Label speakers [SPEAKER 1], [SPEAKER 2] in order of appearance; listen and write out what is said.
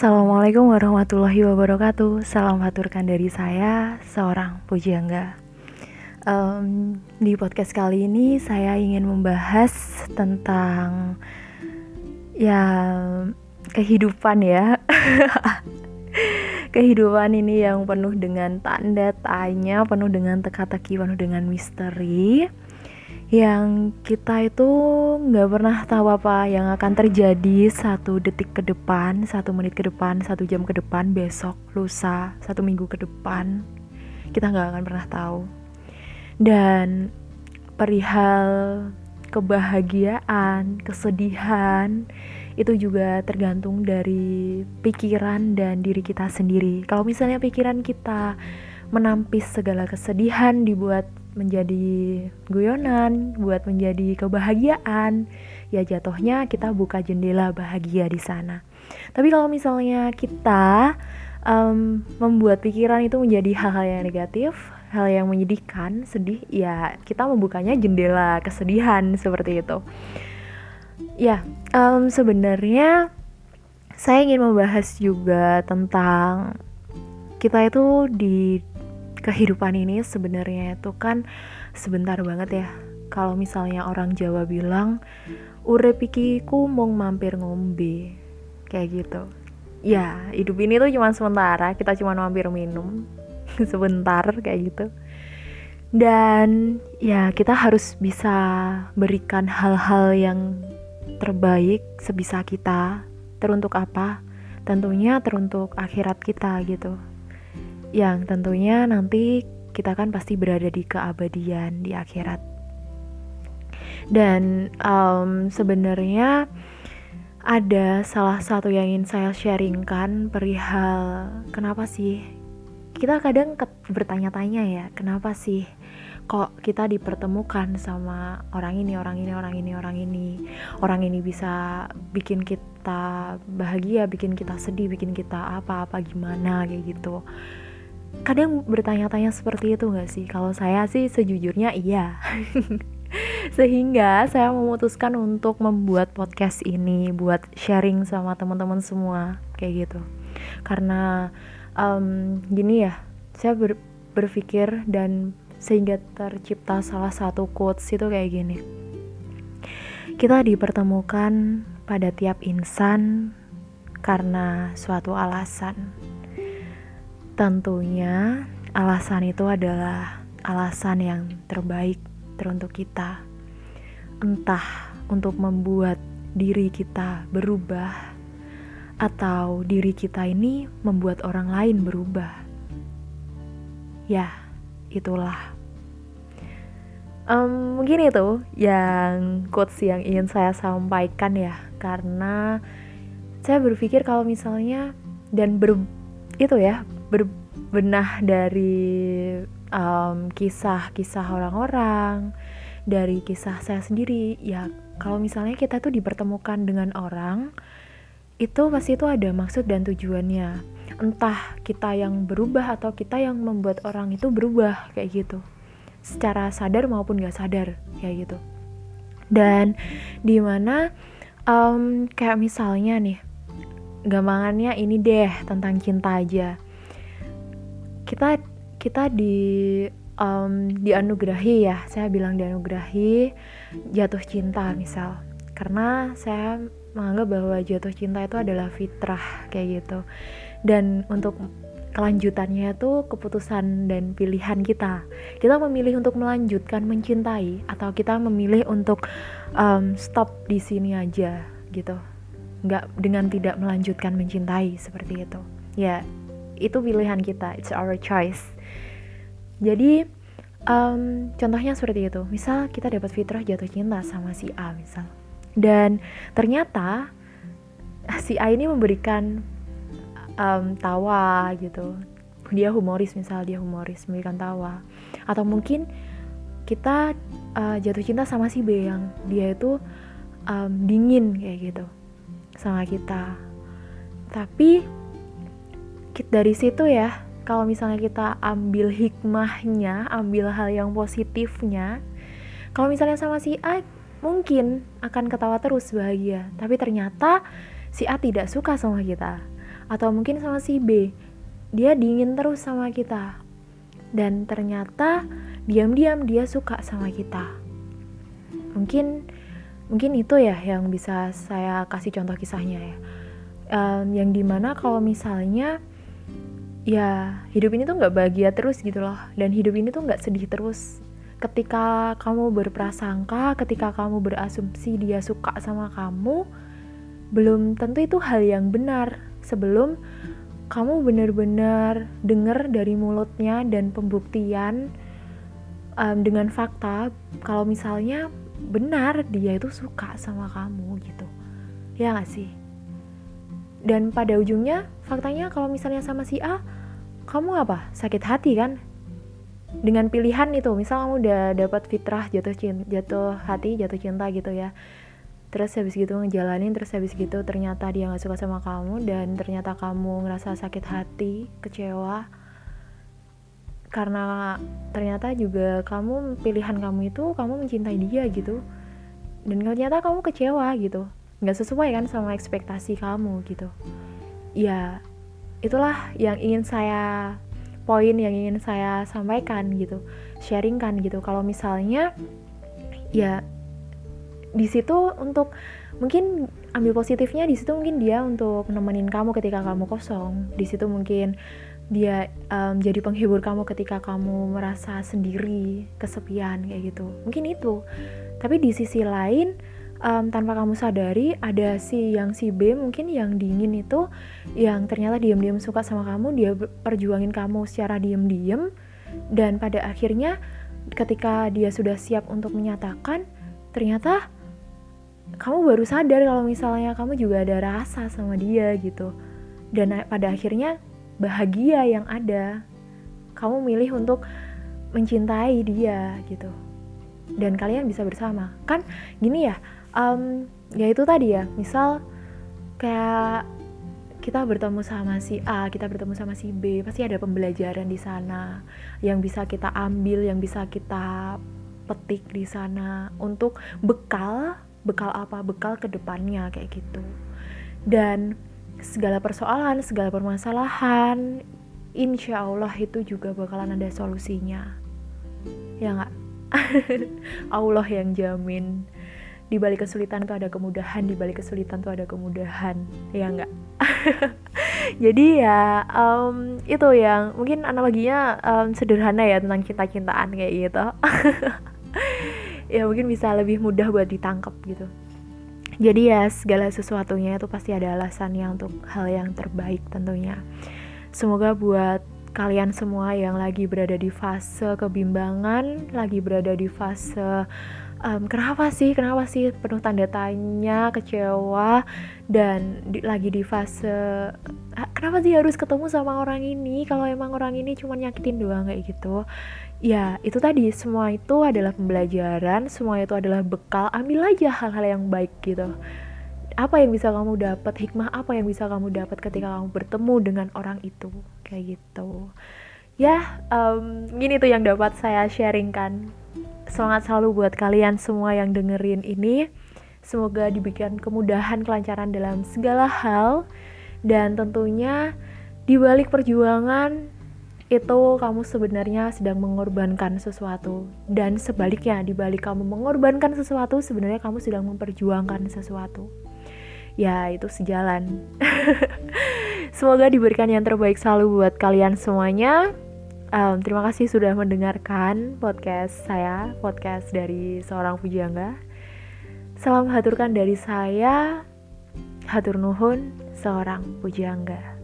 [SPEAKER 1] Assalamualaikum warahmatullahi wabarakatuh. Salam haturkan dari saya, seorang pujangga. Um, Di podcast kali ini saya ingin membahas tentang Ya, kehidupan ya. Kehidupan ini yang penuh dengan tanda tanya, penuh dengan teka-teki, penuh dengan misteri yang kita itu nggak pernah tahu apa yang akan terjadi satu detik ke depan, satu menit ke depan, satu jam ke depan, besok, lusa, satu minggu ke depan, kita nggak akan pernah tahu. Dan perihal kebahagiaan, kesedihan, itu juga tergantung dari pikiran dan diri kita sendiri. Kalau misalnya pikiran kita menampis segala kesedihan dibuat menjadi guyonan, buat menjadi kebahagiaan, ya jatuhnya kita buka jendela bahagia di sana. Tapi kalau misalnya kita um, membuat pikiran itu menjadi hal-hal yang negatif, hal yang menyedihkan, sedih, ya kita membukanya jendela kesedihan seperti itu. Ya, um, sebenarnya saya ingin membahas juga tentang kita itu di kehidupan ini sebenarnya itu kan sebentar banget ya. Kalau misalnya orang Jawa bilang urip iki mung mampir ngombe. Kayak gitu. Ya, hidup ini tuh cuma sementara, kita cuma mampir minum sebentar kayak gitu. Dan ya kita harus bisa berikan hal-hal yang terbaik sebisa kita. Teruntuk apa? Tentunya teruntuk akhirat kita gitu yang tentunya nanti kita kan pasti berada di keabadian di akhirat. Dan um, sebenarnya ada salah satu yang ingin saya sharingkan perihal kenapa sih kita kadang bertanya-tanya ya kenapa sih kok kita dipertemukan sama orang ini orang ini orang ini orang ini orang ini bisa bikin kita bahagia bikin kita sedih bikin kita apa-apa gimana kayak gitu kadang bertanya-tanya seperti itu gak sih? Kalau saya sih sejujurnya iya. Sehingga saya memutuskan untuk membuat podcast ini buat sharing sama teman-teman semua kayak gitu. Karena um, gini ya, saya ber berpikir dan sehingga tercipta salah satu quotes itu kayak gini. Kita dipertemukan pada tiap insan karena suatu alasan Tentunya alasan itu adalah alasan yang terbaik teruntuk kita. Entah untuk membuat diri kita berubah atau diri kita ini membuat orang lain berubah. Ya, itulah. Um, mungkin itu yang quotes yang ingin saya sampaikan ya, karena saya berpikir kalau misalnya dan ber itu ya berbenah dari kisah-kisah um, orang-orang, dari kisah saya sendiri. Ya, kalau misalnya kita tuh dipertemukan dengan orang, itu pasti itu ada maksud dan tujuannya. Entah kita yang berubah atau kita yang membuat orang itu berubah kayak gitu. Secara sadar maupun gak sadar kayak gitu. Dan di mana um, kayak misalnya nih, gampangannya ini deh tentang cinta aja kita kita di um, dianugerahi ya. Saya bilang dianugerahi jatuh cinta misal. Karena saya menganggap bahwa jatuh cinta itu adalah fitrah kayak gitu. Dan untuk kelanjutannya itu keputusan dan pilihan kita. Kita memilih untuk melanjutkan mencintai atau kita memilih untuk um, stop di sini aja gitu. Nggak dengan tidak melanjutkan mencintai seperti itu. Ya itu pilihan kita. It's our choice. Jadi um, contohnya seperti itu. Misal kita dapat fitrah jatuh cinta sama si A misal. Dan ternyata si A ini memberikan um, tawa gitu. Dia humoris misal dia humoris memberikan tawa. Atau mungkin kita uh, jatuh cinta sama si B yang dia itu um, dingin kayak gitu sama kita. Tapi dari situ ya. Kalau misalnya kita ambil hikmahnya ambil hal yang positifnya kalau misalnya sama si A mungkin akan ketawa terus bahagia. Tapi ternyata si A tidak suka sama kita. Atau mungkin sama si B dia dingin terus sama kita. Dan ternyata diam-diam dia suka sama kita. Mungkin mungkin itu ya yang bisa saya kasih contoh kisahnya ya. Um, yang di mana kalau misalnya ya hidup ini tuh nggak bahagia terus gitu loh. Dan hidup ini tuh nggak sedih terus. Ketika kamu berprasangka ketika kamu berasumsi dia suka sama kamu belum tentu itu hal yang benar. Sebelum kamu benar-benar dengar dari mulutnya dan pembuktian um, dengan fakta kalau misalnya benar dia itu suka sama kamu gitu. Ya gak sih? Dan pada ujungnya faktanya kalau misalnya sama si A kamu apa? Sakit hati kan? Dengan pilihan itu misal kamu udah dapat fitrah jatuh cinta jatuh hati jatuh cinta gitu ya. Terus habis gitu ngejalanin terus habis gitu ternyata dia nggak suka sama kamu dan ternyata kamu ngerasa sakit hati kecewa. Karena ternyata juga kamu pilihan kamu itu kamu mencintai dia gitu. Dan ternyata kamu kecewa gitu. Nggak sesuai kan sama ekspektasi kamu gitu. Ya itulah yang ingin saya poin yang ingin saya sampaikan gitu sharingkan gitu kalau misalnya ya di situ untuk mungkin ambil positifnya di situ mungkin dia untuk nemenin kamu ketika kamu kosong di situ mungkin dia um, jadi penghibur kamu ketika kamu merasa sendiri, kesepian kayak gitu. Mungkin itu. Tapi di sisi lain um, tanpa kamu sadari ada si yang si B mungkin yang dingin itu yang ternyata diam-diam suka sama kamu, dia perjuangin kamu secara diam-diam dan pada akhirnya ketika dia sudah siap untuk menyatakan ternyata kamu baru sadar kalau misalnya kamu juga ada rasa sama dia gitu. Dan pada akhirnya bahagia yang ada. Kamu milih untuk mencintai dia gitu. Dan kalian bisa bersama. Kan gini ya um, ya itu tadi ya misal kayak kita bertemu sama si A kita bertemu sama si B pasti ada pembelajaran di sana yang bisa kita ambil yang bisa kita petik di sana untuk bekal bekal apa bekal ke depannya kayak gitu dan segala persoalan, segala permasalahan, insya Allah itu juga bakalan ada solusinya. Ya nggak? Allah yang jamin. Di balik kesulitan tuh ada kemudahan, di balik kesulitan tuh ada kemudahan. Ya nggak? Jadi ya um, itu yang mungkin analoginya um, sederhana ya tentang cinta-cintaan kayak gitu. ya mungkin bisa lebih mudah buat ditangkap gitu jadi ya segala sesuatunya itu pasti ada alasannya untuk hal yang terbaik tentunya semoga buat kalian semua yang lagi berada di fase kebimbangan lagi berada di fase um, kenapa sih? Kenapa sih penuh tanda tanya kecewa dan di, lagi di fase kenapa sih harus ketemu sama orang ini? Kalau emang orang ini cuma nyakitin doang kayak gitu. Ya itu tadi semua itu adalah pembelajaran semua itu adalah bekal. Ambil aja hal-hal yang baik gitu. Apa yang bisa kamu dapat? Hikmah apa yang bisa kamu dapat ketika kamu bertemu dengan orang itu? Kayak gitu. Ya um, gini tuh yang dapat saya sharingkan semangat selalu buat kalian semua yang dengerin ini. Semoga diberikan kemudahan kelancaran dalam segala hal. Dan tentunya di balik perjuangan itu kamu sebenarnya sedang mengorbankan sesuatu. Dan sebaliknya di balik kamu mengorbankan sesuatu sebenarnya kamu sedang memperjuangkan sesuatu. Ya itu sejalan. Semoga diberikan yang terbaik selalu buat kalian semuanya um, terima kasih sudah mendengarkan podcast saya podcast dari seorang pujangga salam haturkan dari saya hatur nuhun seorang pujangga